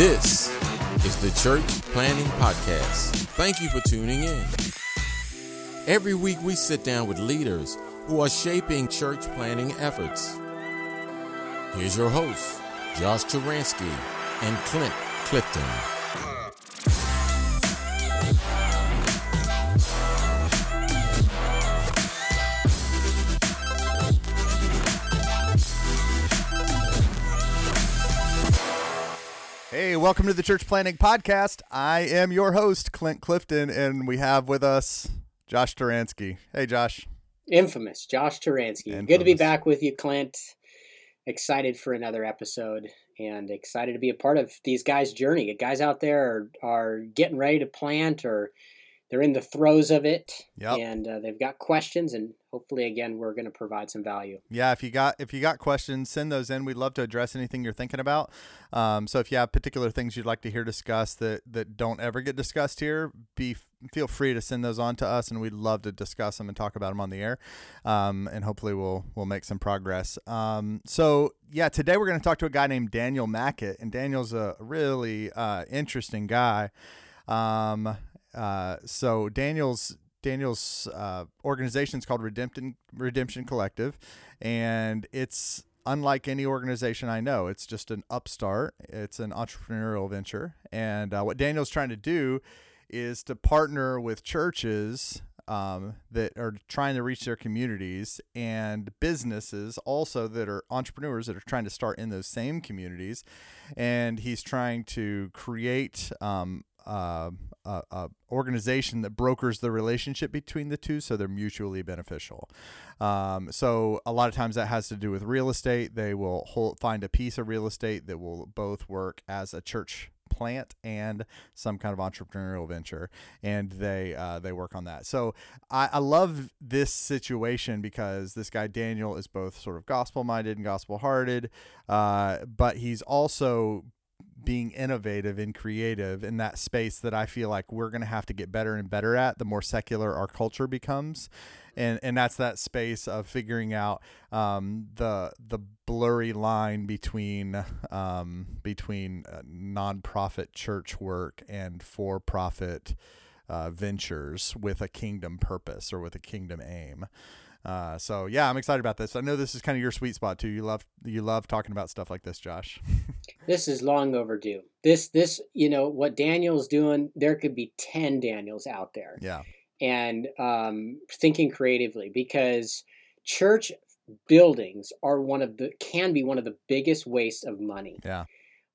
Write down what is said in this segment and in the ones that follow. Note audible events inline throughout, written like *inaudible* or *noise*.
This is the Church Planting Podcast. Thank you for tuning in. Every week we sit down with leaders who are shaping church planting efforts. Here's your hosts, Josh Taransky and Clint Clifton. Welcome to the Church Planting Podcast. I am your host, Clint Clifton, and we have with us Josh Taransky. Hey, Josh. Infamous Josh Taransky. Infamous. Good to be back with you, Clint. Excited for another episode and excited to be a part of these guys' journey. The guys out there are, are getting ready to plant or they're in the throes of it Yep. and uh, they've got questions and hopefully again we're going to provide some value. Yeah, if you got if you got questions, send those in. We'd love to address anything you're thinking about. Um, so if you have particular things you'd like to hear discussed that that don't ever get discussed here, be feel free to send those on to us, and we'd love to discuss them and talk about them on the air. Um, and hopefully we'll we'll make some progress. Um, so yeah, today we're going to talk to a guy named Daniel Mackett, and Daniel's a really uh, interesting guy. Um, uh, so Daniel's Daniel's uh, organization is called Redemption Redemption Collective, and it's unlike any organization I know. It's just an upstart. It's an entrepreneurial venture, and uh, what Daniel's trying to do is to partner with churches um, that are trying to reach their communities and businesses also that are entrepreneurs that are trying to start in those same communities, and he's trying to create um, a, a organization that brokers the relationship between the two so they're mutually beneficial. Um, so a lot of times that has to do with real estate. They will hold, find a piece of real estate that will both work as a church plant and some kind of entrepreneurial venture and they uh, they work on that so I, I love this situation because this guy daniel is both sort of gospel minded and gospel hearted uh, but he's also being innovative and creative in that space that I feel like we're going to have to get better and better at the more secular our culture becomes. And, and that's that space of figuring out um, the the blurry line between um, between uh, nonprofit church work and for profit uh, ventures with a kingdom purpose or with a kingdom aim. Uh, so yeah, I'm excited about this. I know this is kind of your sweet spot too. You love you love talking about stuff like this, Josh. *laughs* This is long overdue. This this you know what Daniel's doing. There could be ten Daniels out there. yeah, and um, thinking creatively because church buildings are one of the can be one of the biggest waste of money yeah,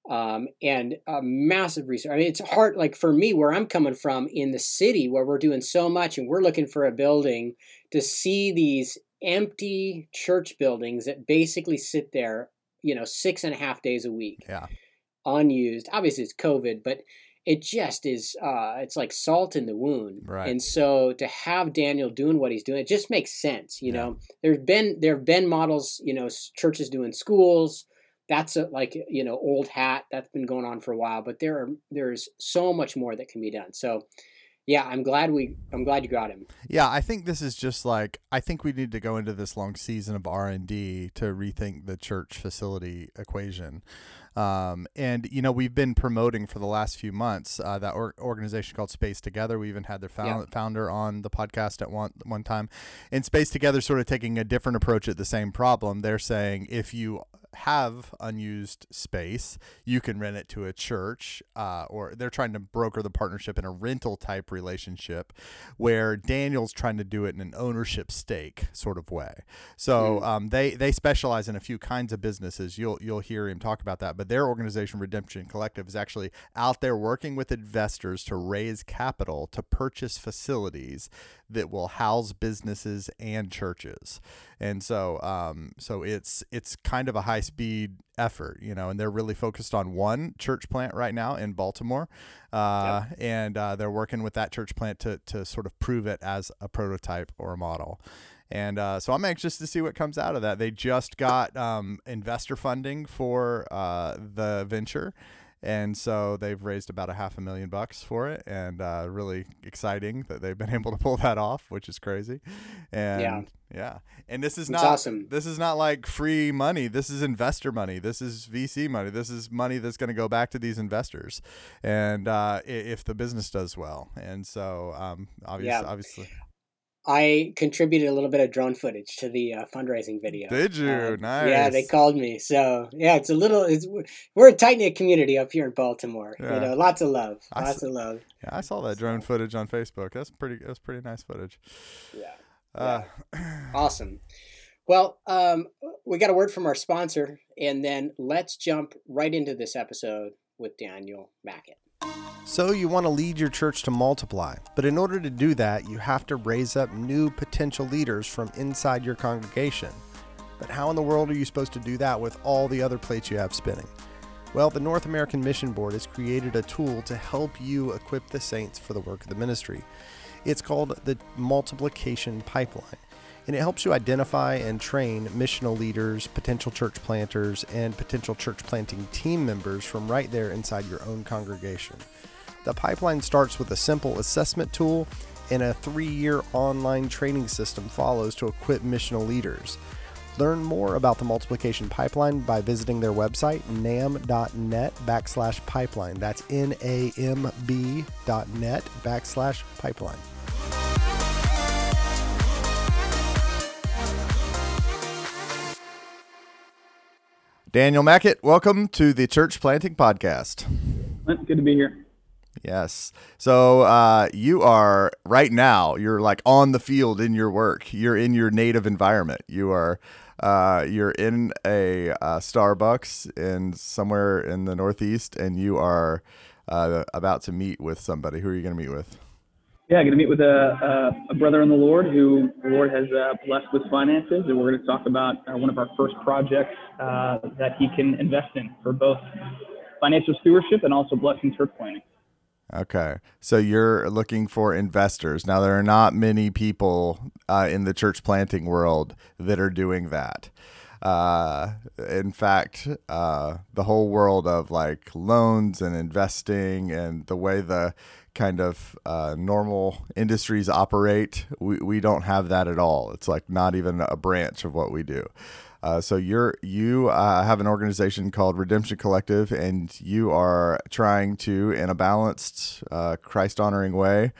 um, and a massive research. I mean, it's hard. Like for me, where I'm coming from in the city, where we're doing so much, and we're looking for a building to see these empty church buildings that basically sit there, you know, six and a half days a week, yeah, unused. Obviously, it's COVID, but it just is. Uh, it's like salt in the wound. Right. And so to have Daniel doing what he's doing, it just makes sense. You Yeah. know, there's been there have been models. You know, churches doing schools that's a, like you know old hat that's been going on for a while but there are there's so much more that can be done so yeah i'm glad we i'm glad you got him yeah. I think this is just like I think we need to go into this long season of R and D to rethink the church facility equation. Um, and you know we've been promoting for the last few months uh, that or- organization called Space Together. We even had their found- founder on the podcast at one one time. And Space Together sort of taking a different approach at the same problem. They're saying if you have unused space, you can rent it to a church, uh, or they're trying to broker the partnership in a rental type relationship, where Daniel's trying to do it in an ownership stake sort of way. So um, they they specialize in a few kinds of businesses. You'll you'll hear him talk about that, but their organization Redemption Collective is actually out there working with investors to raise capital to purchase facilities that will house businesses and churches. And so um, so it's it's kind of a high speed effort, you know, and they're really focused on one church plant right now in Baltimore. Uh, and uh, they're working with that church plant to to sort of prove it as a prototype or a model. And uh, so I'm anxious to see what comes out of that. They just got um, investor funding for uh, the venture. And so they've raised about a half a million bucks for it, and uh, really exciting that they've been *laughs* able to pull that off, which is crazy. And yeah, yeah. and this is it's not awesome. This is not like free money. This is investor money. This is VC money. This is money that's going to go back to these investors, and uh, if the business does well. And so, um, obviously, yeah. obviously. I contributed a little bit of drone footage to the uh, fundraising video. Did you? Um, nice. Yeah, they called me. So yeah, it's a little. It's we're a tight knit community up here in Baltimore. Yeah. You know, lots of love. I lots saw, of love. Yeah, I saw that drone footage on Facebook. That's pretty. That's pretty nice footage. Yeah. Uh, yeah. *clears throat* awesome. Well, um, we got a word from our sponsor, and then let's jump right into this episode with Daniel Mackett. So, you want to lead your church to multiply, but in order to do that, you have to raise up new potential leaders from inside your congregation. But how in the world are you supposed to do that with all the other plates you have spinning? Well, the North American Mission Board has created a tool to help you equip the saints for the work of the ministry. It's called the Multiplication Pipeline and it helps you identify and train missional leaders, potential church planters, and potential church planting team members from right there inside your own congregation. The pipeline starts with a simple assessment tool, and a three year online training system follows to equip missional leaders. Learn more about the multiplication pipeline by visiting their website, namb.net backslash pipeline. That's N A M B dot net backslash pipeline. Daniel Mackett, welcome to the Church Planting Podcast. Good to be here. Yes. So uh, you are right now. You're like on the field in your work. You're in your native environment. You are. Uh, you're in a uh, Starbucks in somewhere in the Northeast, and you are uh, about to meet with somebody. Who are you going to meet with? Yeah, I'm going to meet with a, a, a, brother in the Lord who the Lord has uh, blessed with finances, and we're going to talk about uh, one of our first projects uh, that he can invest in for both financial stewardship and also blessing church planting. Okay, so you're looking for investors. Now, there are not many people uh, in the church planting world that are doing that. Uh, in fact, uh, the whole world of like loans and investing and the way the kind of uh, normal industries operate, we, we don't have that at all. It's like not even a branch of what we do. Uh, so you're you uh, have an organization called Redemption Collective, and you are trying to, in a balanced, uh, Christ honoring way,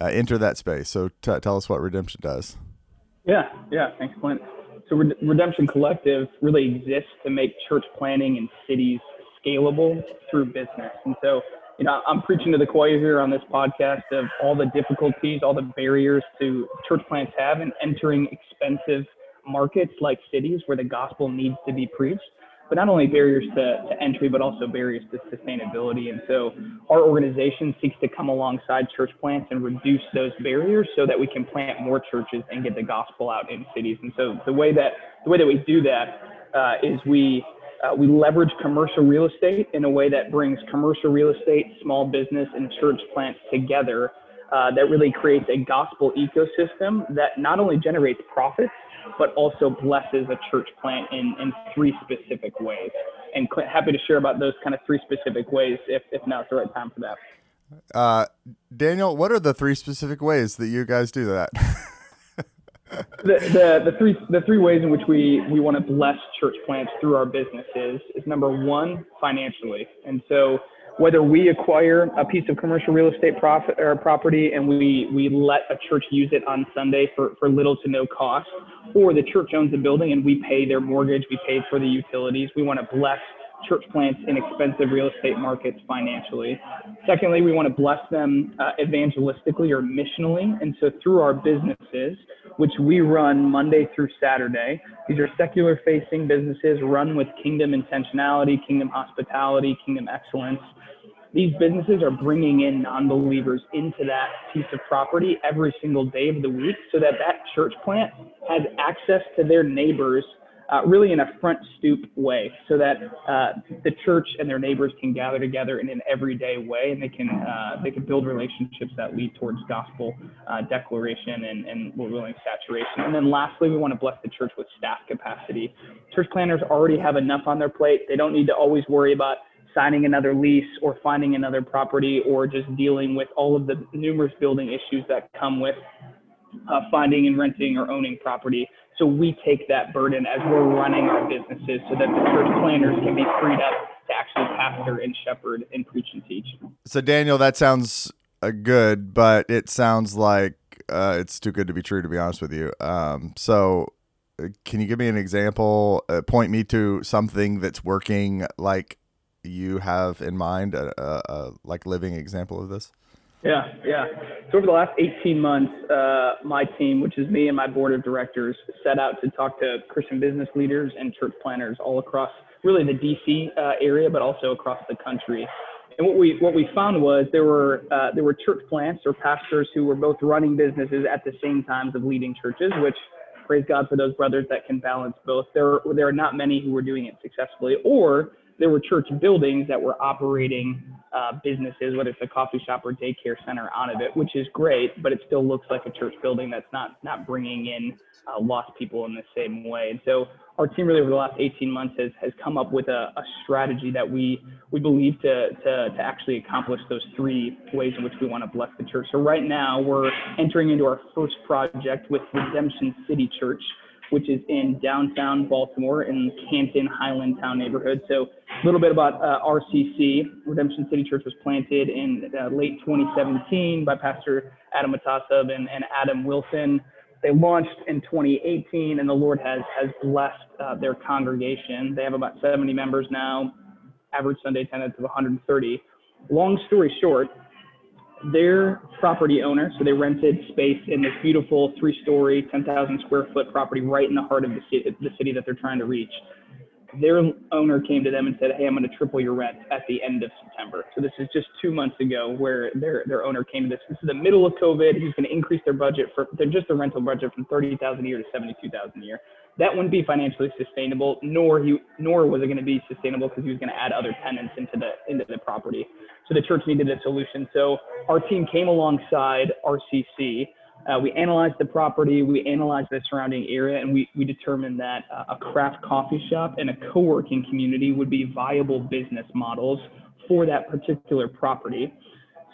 uh, enter that space. So t- tell us what Redemption does. Yeah, yeah, thanks, Clint. So Redemption Collective really exists to make church planting in cities scalable through business, and so you know, I'm preaching to the choir here on this podcast of all the difficulties, all the barriers to church plants have in entering expensive markets like cities where the gospel needs to be preached. But not only barriers to, to entry, but also barriers to sustainability. And so our organization seeks to come alongside church plants and reduce those barriers so that we can plant more churches and get the gospel out in cities. And so the way that the way that we do that uh, is we uh, we leverage commercial real estate in a way that brings commercial real estate, small business, and church plants together. Uh, that really creates a gospel ecosystem that not only generates profits, but also blesses a church plant in, in three specific ways. And Clint, happy to share about those kind of three specific ways if, if now's the right time for that. Uh, Daniel, what are the three specific ways that you guys do that? *laughs* the, the, the three the three ways in which we we want to bless church plants through our businesses is number one financially. And so whether we acquire a piece of commercial real estate profit or property and we we let a church use it on Sunday for, for little to no cost, or the church owns the building and we pay their mortgage, we pay for the utilities, we want to bless church plants in expensive real estate markets financially. Secondly, we want to bless them uh, evangelistically or missionally. And so through our businesses, which we run Monday through Saturday, these are secular facing businesses run with kingdom intentionality, kingdom hospitality, kingdom excellence. These businesses are bringing in non believers into that piece of property every single day of the week so that that church plant has access to their neighbors uh, really in a front stoop way so that uh, the church and their neighbors can gather together in an everyday way and they can uh, they can build relationships that lead towards gospel uh, declaration and, and we're willing saturation. And then lastly we want to bless the church with staff capacity. Church planters already have enough on their plate. They don't need to always worry about signing another lease or finding another property or just dealing with all of the numerous building issues that come with uh, finding and renting or owning property. So we take that burden as we're running our businesses so that the church planters can be freed up to actually pastor and shepherd and preach and teach. So Daniel, that sounds uh, good, but it sounds like uh, it's too good to be true, to be honest with you. Um, so uh, can you give me an example? Uh, point me to something that's working like you have in mind, a, a, a like living example of this. Yeah, yeah. So over the last 18 months, uh, my team, which is me and my board of directors, set out to talk to Christian business leaders and church planters all across really the DC uh, area, but also across the country. And what we what we found was there were uh, there were church plants or pastors who were both running businesses at the same times of leading churches, which praise God for those brothers that can balance both. There there are not many who were doing it successfully, or there were church buildings that were operating uh, businesses, whether it's a coffee shop or daycare center, out of it, which is great, but it still looks like a church building that's not not bringing in uh, lost people in the same way. And so our team really over the last 18 months has has come up with a, a strategy that we we believe to, to to actually accomplish those three ways in which we want to bless the church. So right now we're entering into our first project with Redemption City Church which is in downtown Baltimore in Canton Highlandtown neighborhood. So a little bit about uh, RCC. Redemption City Church was planted in uh, late 2017 by Pastor Adam Matasab and, and Adam Wilson. They launched in 2018, and the Lord has has blessed uh, their congregation. They have about 70 members now, average Sunday attendance of 130. Long story short, their property owner, so they rented space in this beautiful three-story, 10,000 square foot property right in the heart of the city, the city that they're trying to reach. Their owner came to them and said, "Hey, I'm going to triple your rent at the end of September." So this is just two months ago, where their their owner came to this. This is the middle of COVID. He's going to increase their budget for their just the rental budget from 30,000 a year to 72,000 a year. That wouldn't be financially sustainable, nor he nor was it going to be sustainable because he was going to add other tenants into the into the property. So the church needed a solution. So our team came alongside RCC. Uh, we analyzed the property, we analyzed the surrounding area, and we, we determined that uh, a craft coffee shop and a co working community would be viable business models for that particular property.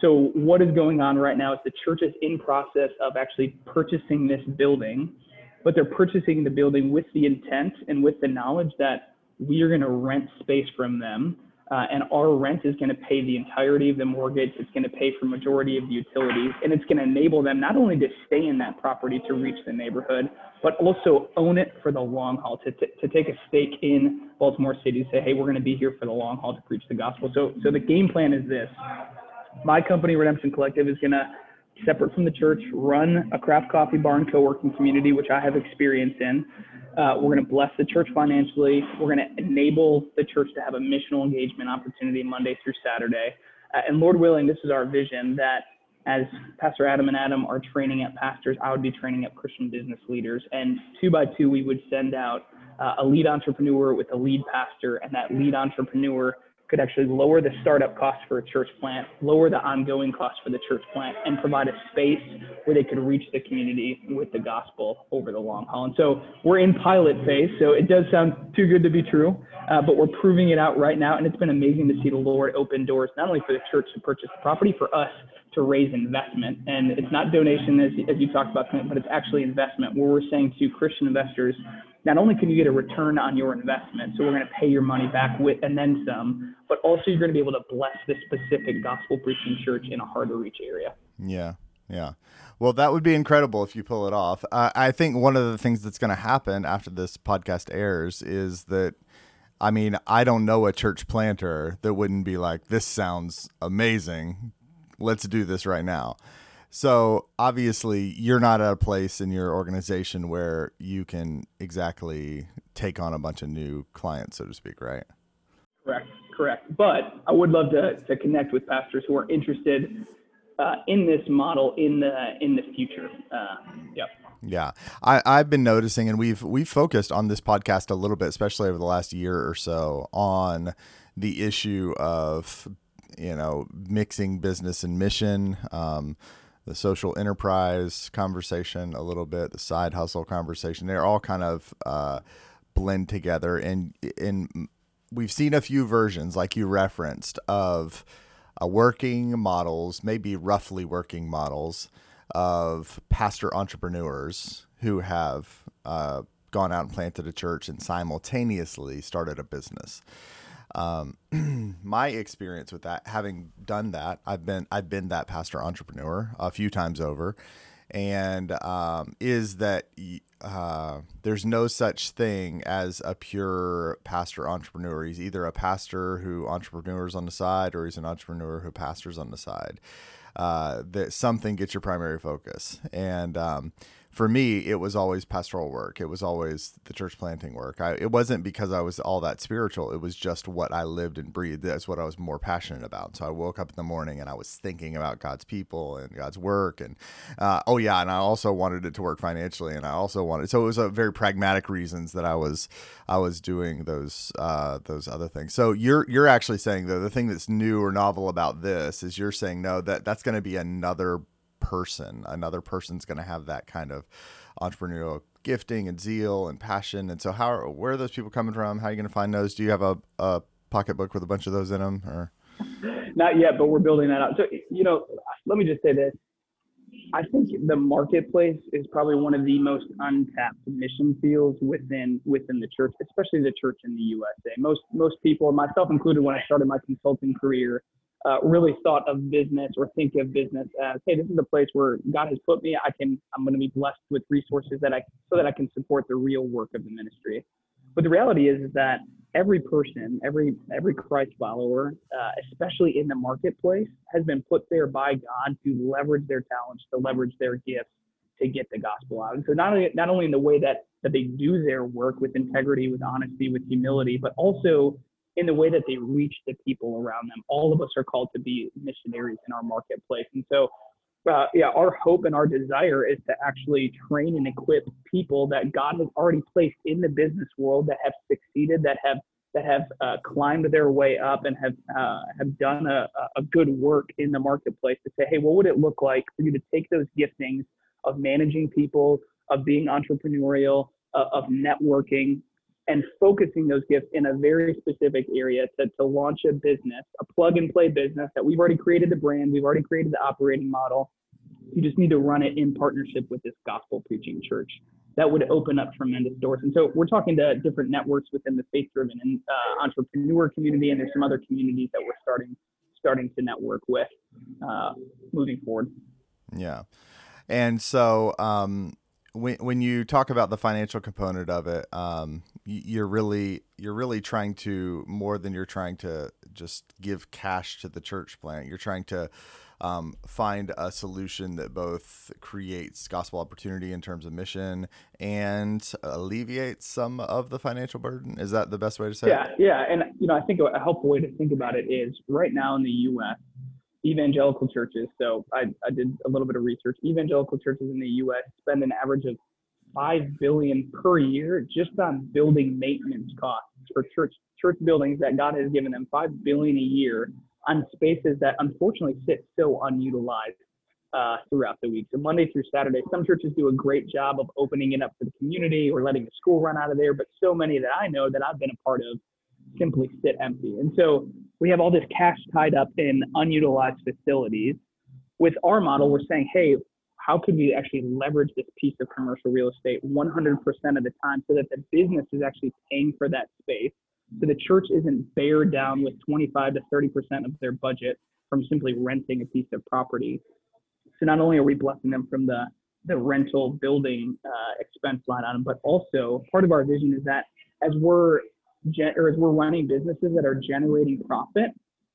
So, what is going on right now is the church is in process of actually purchasing this building, but they're purchasing the building with the intent and with the knowledge that we are going to rent space from them uh, and our rent is going to pay the entirety of the mortgage. It's going to pay for majority of the utilities, and it's going to enable them not only to stay in that property to reach the neighborhood, but also own it for the long haul. To, to, to take a stake in Baltimore City, say, hey, we're going to be here for the long haul to preach the gospel. So, so the game plan is this: my company, Redemption Collective, is going to separate from the church, run a craft coffee bar and co-working community, which I have experience in. Uh, we're going to bless the church financially. We're going to enable the church to have a missional engagement opportunity Monday through Saturday. Uh, and Lord willing, this is our vision that as Pastor Adam and Adam are training up pastors, I would be training up Christian business leaders. And two by two, we would send out uh, a lead entrepreneur with a lead pastor, and that lead entrepreneur could actually lower the startup cost for a church plant, lower the ongoing cost for the church plant, and provide a space where they could reach the community with the gospel over the long haul. And so we're in pilot phase, so it does sound too good to be true, uh, but we're proving it out right now, and it's been amazing to see the Lord open doors not only for the church to purchase the property, for us to raise investment. And it's not donation as, as you talked about, but it's actually investment where we're saying to Christian investors, not only can you get a return on your investment, so we're going to pay your money back with and then some, but also you're going to be able to bless this specific gospel preaching church in a hard to reach area. Yeah. Yeah. Well, that would be incredible if you pull it off. Uh, I think one of the things that's going to happen after this podcast airs is that, I mean, I don't know a church planter that wouldn't be like, this sounds amazing. Let's do this right now. So obviously, you're not at a place in your organization where you can exactly take on a bunch of new clients, so to speak, right? Correct, correct. But I would love to, to connect with pastors who are interested uh, in this model in the in the future. Uh, yep. Yeah, I, I've been noticing, and we've we've focused on this podcast a little bit, especially over the last year or so, on the issue of you know mixing business and mission. Um, the social enterprise conversation a little bit, the side hustle conversation. They're all kind of uh, blend together. And in we've seen a few versions, like you referenced, of uh, working models, maybe roughly working models of pastor entrepreneurs who have uh, gone out and planted a church and simultaneously started a business. Um, *clears throat* my experience with that, having done that, I've been I've been that pastor entrepreneur a few times over, and um, is that uh, there's no such thing as a pure pastor entrepreneur. He's either a pastor who entrepreneurs on the side, or he's an entrepreneur who pastors on the side. Uh, that something gets your primary focus, and um, for me, it was always pastoral work. It was always the church planting work. I, it wasn't because I was all that spiritual. It was just what I lived and breathed. That's what I was more passionate about. So I woke up in the morning and I was thinking about God's people and God's work. And uh, oh yeah, and I also wanted it to work financially. And I also wanted. So it was a very pragmatic reasons that I was I was doing those uh, those other things. So you're you're actually saying though the thing that's new or novel about this is you're saying no that that's going to be another person. Another person's going to have that kind of entrepreneurial gifting and zeal and passion. And so, how are, where are those people coming from? How are you going to find those? Do you have a, a pocketbook with a bunch of those in them, or? Not yet, but we're building that out. So, you know, let me just say this. I think the marketplace is probably one of the most untapped mission fields within within the church, especially the church in the USA. Most most people, myself included, when I started my consulting career, uh, really thought of business or think of business as, hey, this is the place where God has put me. I can, I'm going to be blessed with resources that I, so that I can support the real work of the ministry. But the reality is, is that every person, every every Christ follower, uh, especially in the marketplace, has been put there by God to leverage their talents, to leverage their gifts, to get the gospel out. And so not only not only in the way that that they do their work with integrity, with honesty, with humility, but also in the way that they reach the people around them. All of us are called to be missionaries in our marketplace. And so, uh, yeah, our hope and our desire is to actually train and equip people that God has already placed in the business world that have succeeded, that have that have uh, climbed their way up and have uh, have done a, a good work in the marketplace to say, hey, what would it look like for you to take those giftings of managing people, of being entrepreneurial, uh, of networking, and focusing those gifts in a very specific area to, to launch a business, a plug and play business that we've already created the brand, we've already created the operating model. You just need to run it in partnership with this gospel preaching church. That would open up tremendous doors. And so we're talking to different networks within the faith driven and uh, entrepreneur community, and there's some other communities that we're starting starting to network with uh, moving forward. Yeah. And so um, when when you talk about the financial component of it, um, you're really you're really trying to more than you're trying to just give cash to the church plant. You're trying to um, find a solution that both creates gospel opportunity in terms of mission and alleviates some of the financial burden. Is that the best way to say yeah, it? Yeah, yeah. And you know, I think a helpful way to think about it is right now in the U.S evangelical churches. So I, I did a little bit of research. Evangelical churches in the U.S. spend an average of five billion per year just on building maintenance costs for church church buildings that God has given them five billion a year on spaces that unfortunately sit so unutilized uh, throughout the week. So Monday through Saturday, some churches do a great job of opening it up to the community or letting the school run out of there, but so many that I know that I've been a part of simply sit empty. And so we have all this cash tied up in unutilized facilities. With our model, we're saying, hey, how could we actually leverage this piece of commercial real estate 100% of the time so that the business is actually paying for that space? So the church isn't bared down with 25 to 30% of their budget from simply renting a piece of property. So not only are we blessing them from the the rental building uh, expense line item, but also part of our vision is that as we're gen- or as we're running businesses that are generating profit,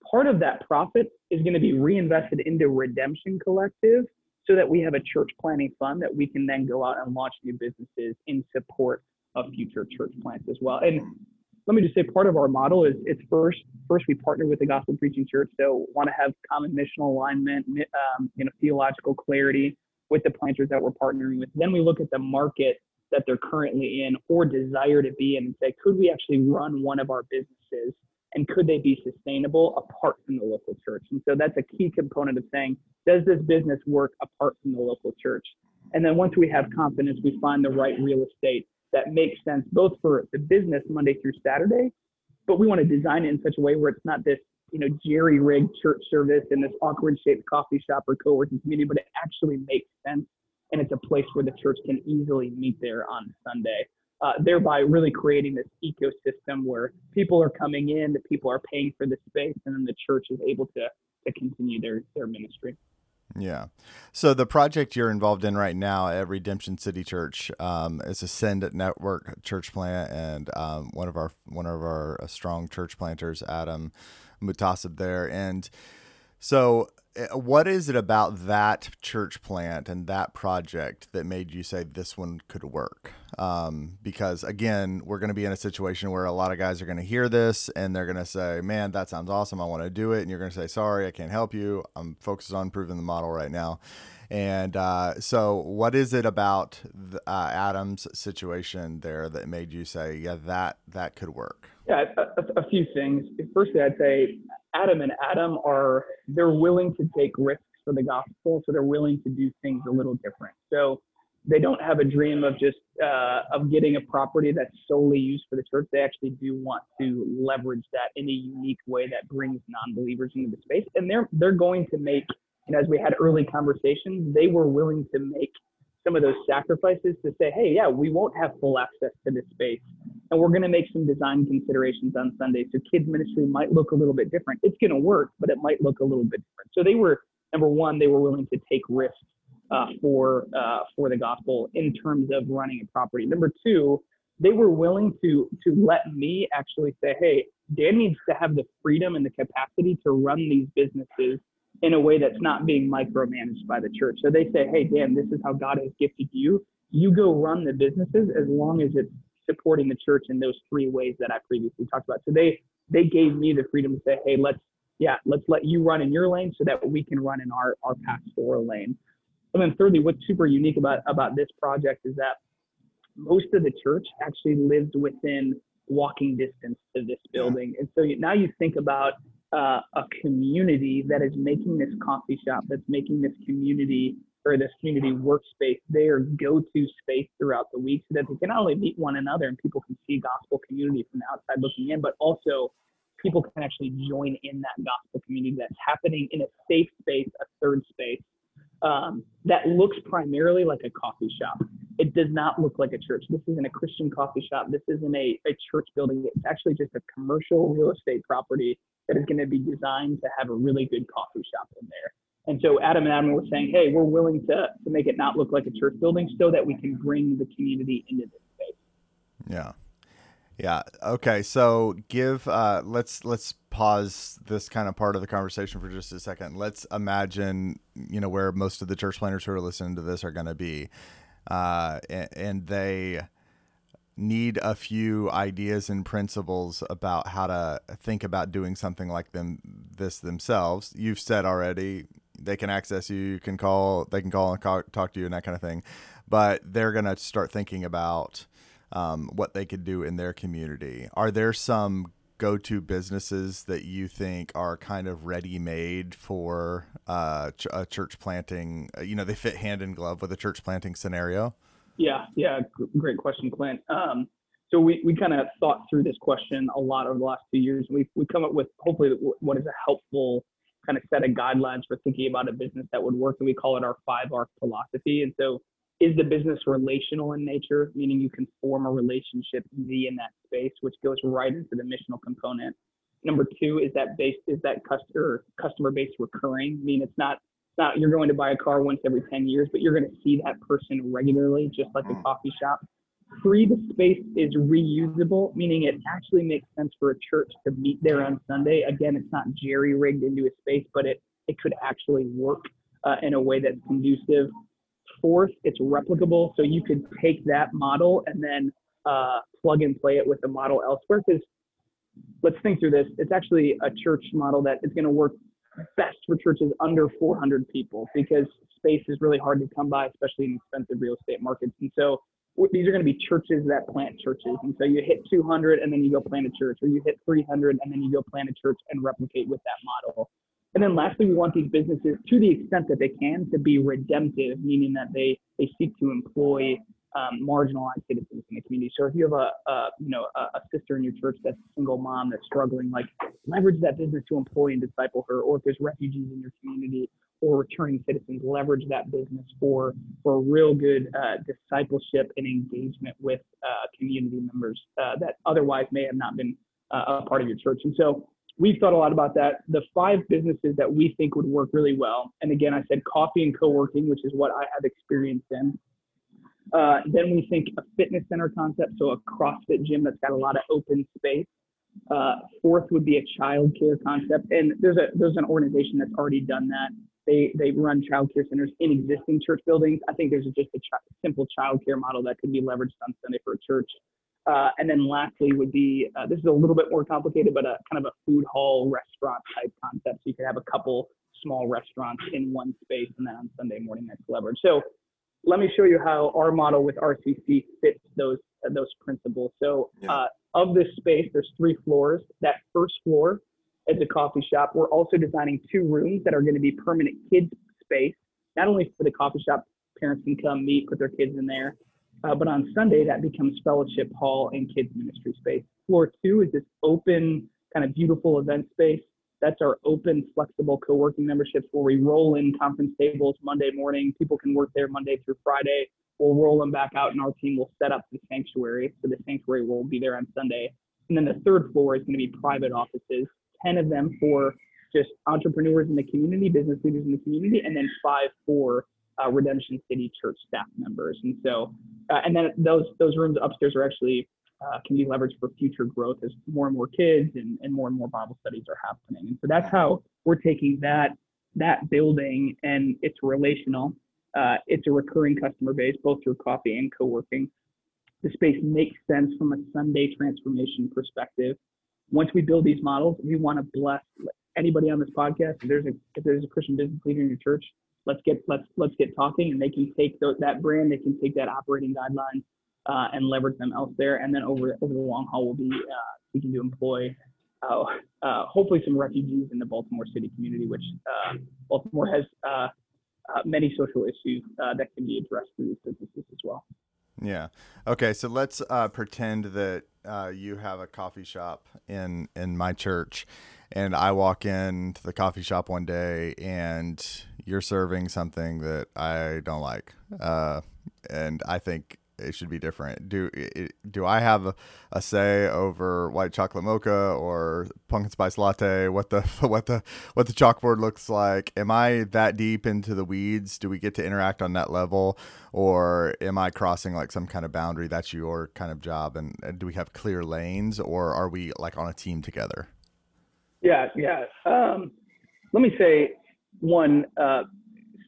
part of that profit is going to be reinvested into Redemption Collective so that we have a church planting fund that we can then go out and launch new businesses in support of future church plants as well. And let me just say part of our model is it's first first we partner with the gospel preaching church so want to have common missional alignment um, you know theological clarity with the planters that we're partnering with then we look at the market that they're currently in or desire to be in and say, could we actually run one of our businesses and could they be sustainable apart from the local church? And so that's a key component of saying, does this business work apart from the local church? And then once we have confidence, we find the right real estate that makes sense both for the business Monday through Saturday, but we want to design it in such a way where it's not this you know jerry rigged church service and this awkward shaped coffee shop or co-working community, but it actually makes sense and it's a place where the church can easily meet there on Sunday. Uh, thereby really creating this ecosystem where people are coming in, the people are paying for the space, and then the church is able to to continue their their ministry. Yeah. So the project you're involved in right now at Redemption City Church um, is a Send Network church plant, and um, one of our one of our uh, strong church planters, Adam Mutasib, there. And so, uh, what is it about that church plant and that project that made you say this one could work? Um, because again, we're going to be in a situation where a lot of guys are going to hear this and they're going to say, "Man, that sounds awesome. I want to do it." And you're going to say, "Sorry, I can't help you. I'm focused on proving the model right now." And uh, so, what is it about the, uh, Adam's situation there that made you say, "Yeah, that that could work"? Yeah, a, a, few things. Firstly, I'd say Adam and Adam are they're willing to take risks for the gospel, so they're willing to do things a little different. So they don't have a dream of just uh, of getting a property that's solely used for the church. They actually do want to leverage that in a unique way that brings non-believers into the space, and they're they're going to make. And as we had early conversations, they were willing to make some of those sacrifices to say, hey, yeah, we won't have full access to this space. And we're going to make some design considerations on Sunday. So kids ministry might look a little bit different. It's going to work, but it might look a little bit different. So they were, number one, they were willing to take risks uh, for, uh, for the gospel in terms of running a property. Number two, they were willing to, to let me actually say, hey, Dan needs to have the freedom and the capacity to run these businesses in a way that's not being micromanaged by the church. So they say, hey, Dan, this is how God has gifted you. You go run the businesses as long as it's supporting the church in those three ways that I previously talked about. So they they gave me the freedom to say, hey, let's yeah, let's let you run in your lane so that we can run in our our pastoral lane. And then thirdly, what's super unique about about this project is that most of the church actually lived within walking distance to this building. And so now you think about uh, a community that is making this coffee shop, that's making this community or this community workspace their go-to space throughout the week so that they can not only meet one another and people can see gospel community from the outside looking in, but also people can actually join in that gospel community that's happening in a safe space, a third space um, that looks primarily like a coffee shop. It does not look like a church. This isn't a Christian coffee shop. This isn't a, a church building. It's actually just a commercial real estate property that is going to be designed to have a really good coffee shop in there. And so Adam and Adam were saying, hey, we're willing to, to make it not look like a church building so that we can bring the community into this space. Yeah. Yeah. Okay. So give uh let's let's pause this kind of part of the conversation for just a second. Let's imagine, you know, where most of the church planters who are listening to this are going to be. Uh and, and they need a few ideas and principles about how to think about doing something like them this themselves. You've said already they can access you, you can call, they can call and call, talk to you and that kind of thing. But they're going to start thinking about um, what they could do in their community. Are there some go-to businesses that you think are kind of ready-made for uh, ch- a church planting? You know, they fit hand in glove with a church planting scenario. Yeah, yeah, great question, Clint. Um, so we, we kind of thought through this question a lot over the last two years. We we come up with hopefully what is a helpful kind of set of guidelines for thinking about a business that would work, and we call it our five R philosophy. And so, is the business relational in nature, meaning you can form a relationship easy in that space, which goes right into the missional component. Number two is that base is that customer customer base recurring, I mean it's not not you're going to buy a car once every 10 years, but you're going to see that person regularly, just like a mm. coffee shop. Three, the space is reusable, meaning it actually makes sense for a church to meet there on Sunday. Again, it's not jerry rigged into a space, but it, it could actually work uh, in a way that's conducive. Fourth, it's replicable, so you could take that model and then uh, plug and play it with a model elsewhere. Because let's think through this. It's actually a church model that is going to work best for churches under 400 people because space is really hard to come by, especially in expensive real estate markets. And so these are going to be churches that plant churches. And so you hit 200 and then you go plant a church, or you hit 300 and then you go plant a church and replicate with that model. And then lastly, we want these businesses, to the extent that they can, to be redemptive, meaning that they they seek to employ um, marginalized citizens in the community. So if you have a, a you know a, a, sister in your church that's a single mom that's struggling, like leverage that business to employ and disciple her. Or if there's refugees in your community or returning citizens, leverage that business for for real good uh, discipleship and engagement with uh, community members uh, that otherwise may have not been uh, a part of your church. And so we've thought a lot about that. The five businesses that we think would work really well, and again, I said coffee and co-working, which is what I have experience in. Uh, then we think a fitness center concept, so a CrossFit gym that's got a lot of open space. Uh, fourth would be a child care concept, and there's a there's an organization that's already done that. They they run child care centers in existing church buildings. I think there's just a ch- simple child care model that could be leveraged on Sunday for a church. Uh, and then lastly would be uh, this is a little bit more complicated, but a kind of a food hall restaurant type concept. So you could have a couple small restaurants in one space, and then on Sunday morning that's leveraged. So let me show you how our model with RCC fits those uh, those principles. So yeah. uh, of this space, there's three floors. That first floor is a coffee shop. We're also designing two rooms that are going to be permanent kids space, not only for the coffee shop, parents can come meet, put their kids in there, uh, but on Sunday that becomes fellowship hall and kids ministry space. Floor two is this open, kind of beautiful event space that's our open, flexible co-working memberships where we roll in conference tables Monday morning. People can work there Monday through Friday. We'll roll them back out, and our team will set up the sanctuary. So the sanctuary will be there on Sunday. And then the third floor is going to be private offices, 10 of them for just entrepreneurs in the community, business leaders in the community, and then five for uh, Redemption City Church staff members. And so, uh, and then those those rooms upstairs are actually uh, can be leveraged for future growth as more and more kids and, and more and more Bible studies are happening. And so that's how we're taking that that building and it's relational. Uh, it's a recurring customer base, both through coffee and co-working. The space makes sense from a Sunday transformation perspective. Once we build these models, we want to bless anybody on this podcast. If there's a if there's a Christian business leader in your church, let's get let's let's get talking, and they can take that brand, they can take that operating guidelines, uh, and leverage them elsewhere. And then over over the long haul, we'll be uh, seeking to employ uh, uh, hopefully some refugees in the Baltimore City community, which Baltimore has many social issues that can be addressed through these businesses as well. Yeah. Okay. So let's uh, pretend that uh, you have a coffee shop in in my church, and I walk into the coffee shop one day, and you're serving something that I don't like, uh, and I think it should be different. Do do I have a, a, say over white chocolate mocha or pumpkin spice latte? What the *laughs* what the what the chalkboard looks like? Am I that deep into the weeds? Do we get to interact on that level, or am I crossing like some kind of boundary? That's your kind of job, and, and do we have clear lanes, or are we like on a team together? Yeah, yeah. Um, let me say one. Uh,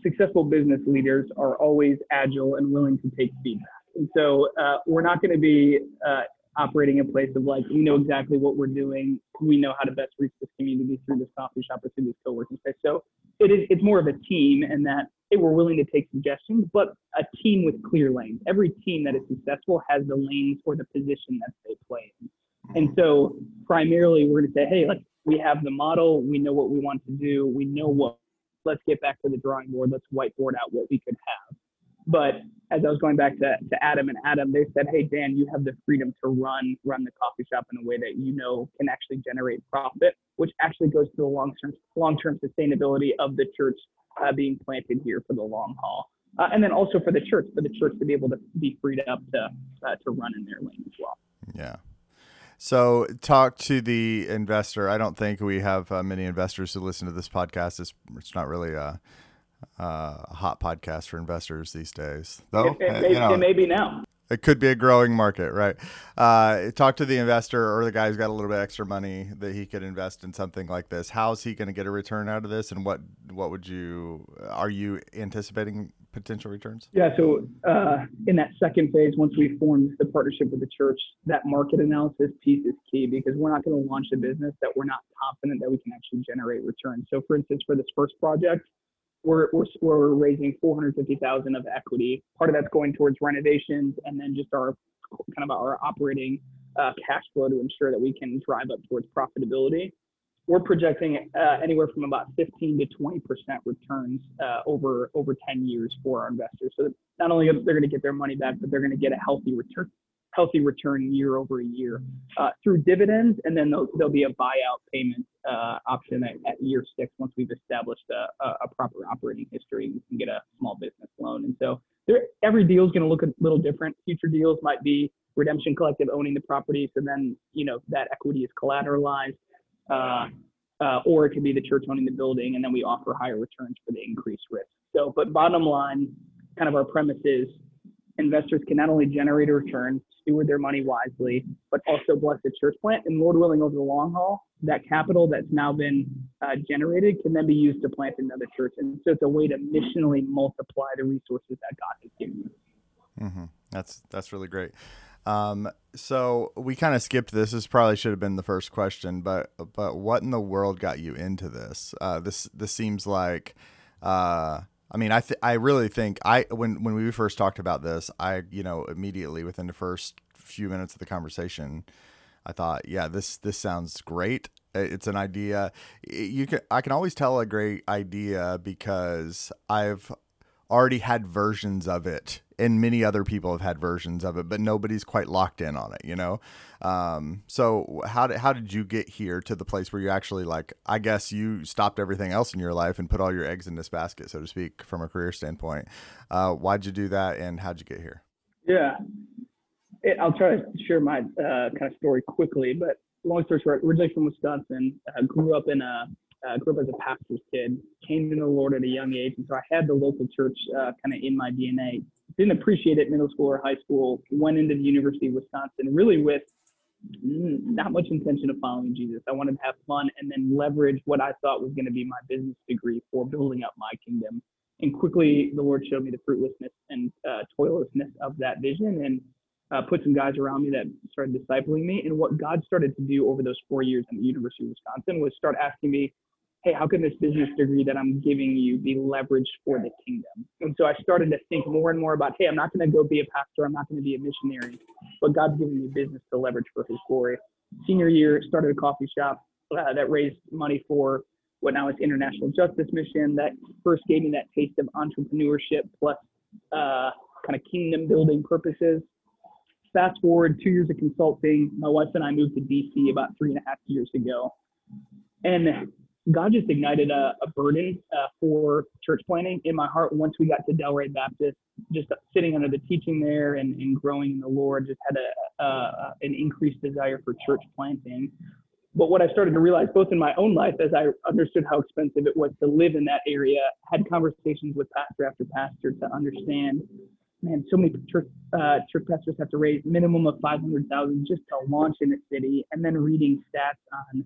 successful business leaders are always agile and willing to take feedback. And so uh, we're not going to be uh, operating a place of like, we know exactly what we're doing. We know how to best reach this community through this coffee shop or through this co-working space. So it is, it's more of a team and that hey, we're willing to take suggestions, but a team with clear lanes. Every team that is successful has the lanes or the position that they play in. And so primarily we're going to say, hey, let's, we have the model. We know what we want to do. We know what, let's get back to the drawing board. Let's whiteboard out what we could have. But as I was going back to, to Adam and Adam, they said, Hey, Dan, you have the freedom to run, run the coffee shop in a way that you know can actually generate profit, which actually goes to the long term, long term sustainability of the church uh, being planted here for the long haul. Uh, and then also for the church, for the church to be able to be freed up to, uh, to run in their lane as well. Yeah. So, talk to the investor. I don't think we have uh, many investors who listen to this podcast. It's, it's not really a uh, a hot podcast for investors these days. Though it, it, you know, it may be now. It could be a growing market, right? Uh, talk to the investor or the guy who's got a little bit extra money that he could invest in something like this. How's he going to get a return out of this, and what what would you are you anticipating potential returns? Yeah, so uh, in that second phase, once we formed the partnership with the church, that market analysis piece is key because we're not going to launch a business that we're not confident that we can actually generate returns. So, for instance, for this first project, we're, we're, we're raising 450,000 of equity. Part of that's going towards renovations and then just our kind of our operating uh, cash flow to ensure that we can drive up towards profitability. we're projecting uh, anywhere from about 15 to 20 percent returns uh, over over 10 years for our investors. So not only are they going to get their money back, but they're going to get a healthy return healthy return year over year uh, through dividends, and then there'll, there'll be a buyout payment uh, option at, at, year six once we've established a, a, proper operating history and can get a small business loan. And so there, every deal is going to look a little different. Future deals might be redemption collective owning the property, so then you know that equity is collateralized. Uh, uh, or it could be the church owning the building, and then we offer higher returns for the increased risk. So, but bottom line, kind of our premise is investors can not only generate a return, steward their money wisely, but also bless the church plant. And Lord willing, over the long haul, that capital that's now been uh, generated can then be used to plant another church. And so it's a way to missionally multiply the resources that God has given you. Mm-hmm. That's that's really great. Um, so we kind of skipped this. This probably should have been the first question, but but what in the world got you into this? Uh, this this seems like. Uh, I mean, I th- I really think I when when we first talked about this, I you know immediately within the first few minutes of the conversation, I thought, yeah, this this sounds great. It's an idea. You can I can always tell a great idea because I've already had versions of it and many other people have had versions of it but nobody's quite locked in on it you know? Um, so how did, how did you get here to the place where you actually like i guess you stopped everything else in your life and put all your eggs in this basket so to speak from a career standpoint. Uh, why'd you do that and how'd you get here? Yeah. It, i'll try to share my uh, kind of story quickly but long story short originally from wisconsin uh, grew up in a uh, grew up as a pastor's kid, came to the Lord at a young age, and so I had the local church uh, kind of in my DNA. Didn't appreciate it middle school or high school. Went into the University of Wisconsin, really with not much intention of following Jesus. I wanted to have fun and then leverage what I thought was going to be my business degree for building up my kingdom. And quickly, the Lord showed me the fruitlessness and uh, toillessness of that vision, and uh, put some guys around me that started discipling me. And what God started to do over those four years at the University of Wisconsin was start asking me, hey, how can this business degree that I'm giving you be leveraged for the kingdom? And so I started to think more and more about, hey, I'm not going to go be a pastor, I'm not going to be a missionary, but God's giving me business to leverage for His glory. Senior year, started a coffee shop uh, that raised money for what now is International Justice Mission. That first gave me that taste of entrepreneurship plus uh, kind of kingdom building purposes. Fast forward two years of consulting, my wife and I moved to DC about three and a half years ago. And God just ignited a, a burden uh, for church planting in my heart once we got to Delray Baptist. Just sitting under the teaching there and, and growing in the Lord, just had a, a, an increased desire for church planting. But what I started to realize, both in my own life, as I understood how expensive it was to live in that area, had conversations with pastor after pastor to understand, man, so many church uh, church pastors have to raise minimum of five hundred thousand just to launch in a city, and then reading stats on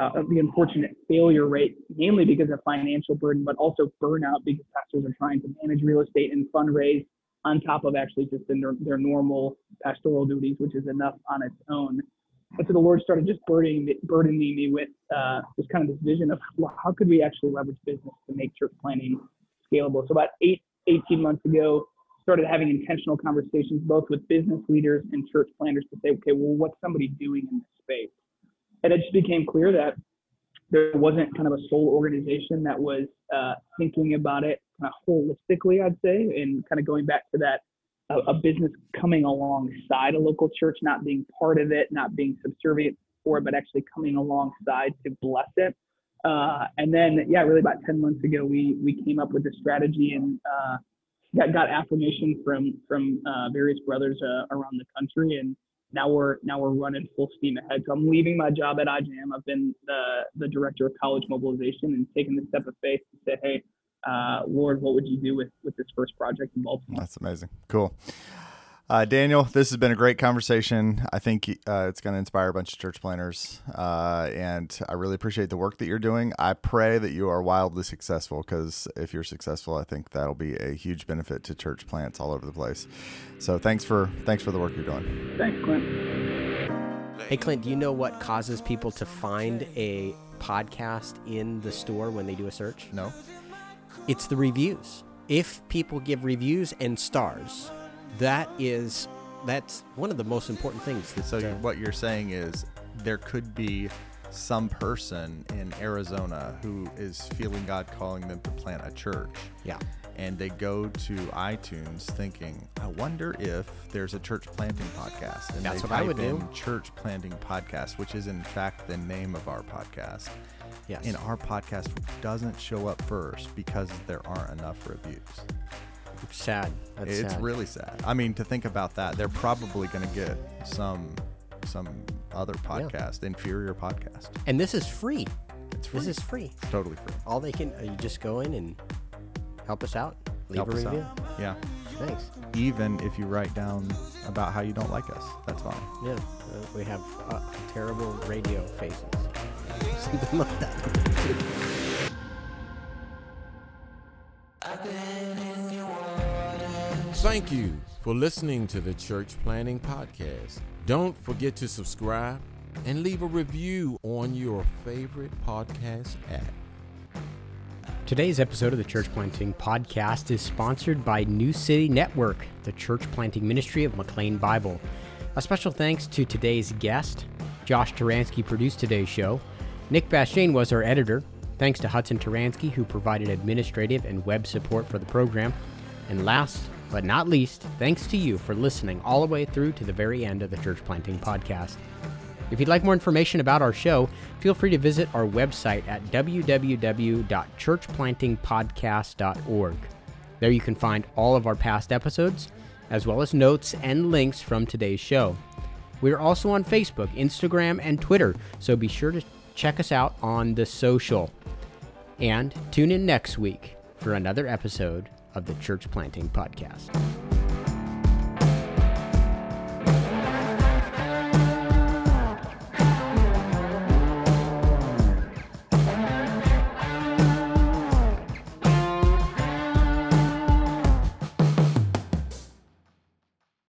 uh, of the unfortunate failure rate, mainly because of financial burden, but also burnout because pastors are trying to manage real estate and fundraise on top of actually just their, their normal pastoral duties, which is enough on its own. And so the Lord started just burdening, burdening me with uh, this kind of this vision of well, how could we actually leverage business to make church planting scalable. So about eight, 18 months ago, started having intentional conversations both with business leaders and church planters to say, okay, well, what's somebody doing in this space? And it just became clear that there wasn't kind of a sole organization that was uh, thinking about it kind of holistically, I'd say, and kind of going back to that a, a, business coming alongside a local church, not being part of it, not being subservient for it, but actually coming alongside to bless it. Uh, and then, yeah, really about 10 months ago, we we came up with a strategy and uh, got, got affirmation from from uh, various brothers uh, around the country and now we're now we're running full steam ahead. So I'm leaving my job at IJM. I've been the the director of college mobilization and taking the step of faith to say, hey, uh, Lord, what would you do with with this first project in Baltimore? That's amazing. Cool. Uh, Daniel, this has been a great conversation. I think uh, it's going to inspire a bunch of church planters, uh, and I really appreciate the work that you're doing. I pray that you are wildly successful because if you're successful, I think that'll be a huge benefit to church plants all over the place. So thanks for thanks for the work you're doing. Thanks, Clint. Hey, Clint, do you know what causes people to find a podcast in the store when they do a search? No. It's the reviews. If people give reviews and stars that is that's one of the most important things. So what you're saying is there could be some person in Arizona who is feeling God calling them to plant a church. Yeah. And they go to iTunes thinking, I wonder if there's a church planting podcast. And That's they what I would type in do. Church planting podcast, which is in fact the name of our podcast. Yes. And our podcast doesn't show up first because there aren't enough reviews. Sad. That's it's sad. really sad. I mean, to think about that, they're probably going to get some some other podcast, inferior podcast. And this is free. It's This is free. It's totally free. All they can, uh, you just go in and help us out. Leave Help a us review. out. Yeah. Thanks. Even if you write down about how you don't like us, that's fine. Yeah. Uh, we have uh, terrible radio faces. *laughs* Something like that. Thank you for listening to the Church Planting Podcast. Don't forget to subscribe and leave a review on your favorite podcast app. Today's episode of the Church Planting Podcast is sponsored by New City Network, the church planting ministry of McLean Bible. A special thanks to today's guest. Josh Taransky produced today's show. Nick Bashane was our editor. Thanks to Hudson Taransky, who provided administrative and web support for the program. And last but not least, thanks to you for listening all the way through to the very end of the Church Planting Podcast. If you'd like more information about our show, feel free to visit our website at www.churchplantingpodcast.org. There you can find all of our past episodes, as well as notes and links from today's show. We are also on Facebook, Instagram, and Twitter, so be sure to check us out on the social. And tune in next week for another episode of the Church Planting Podcast.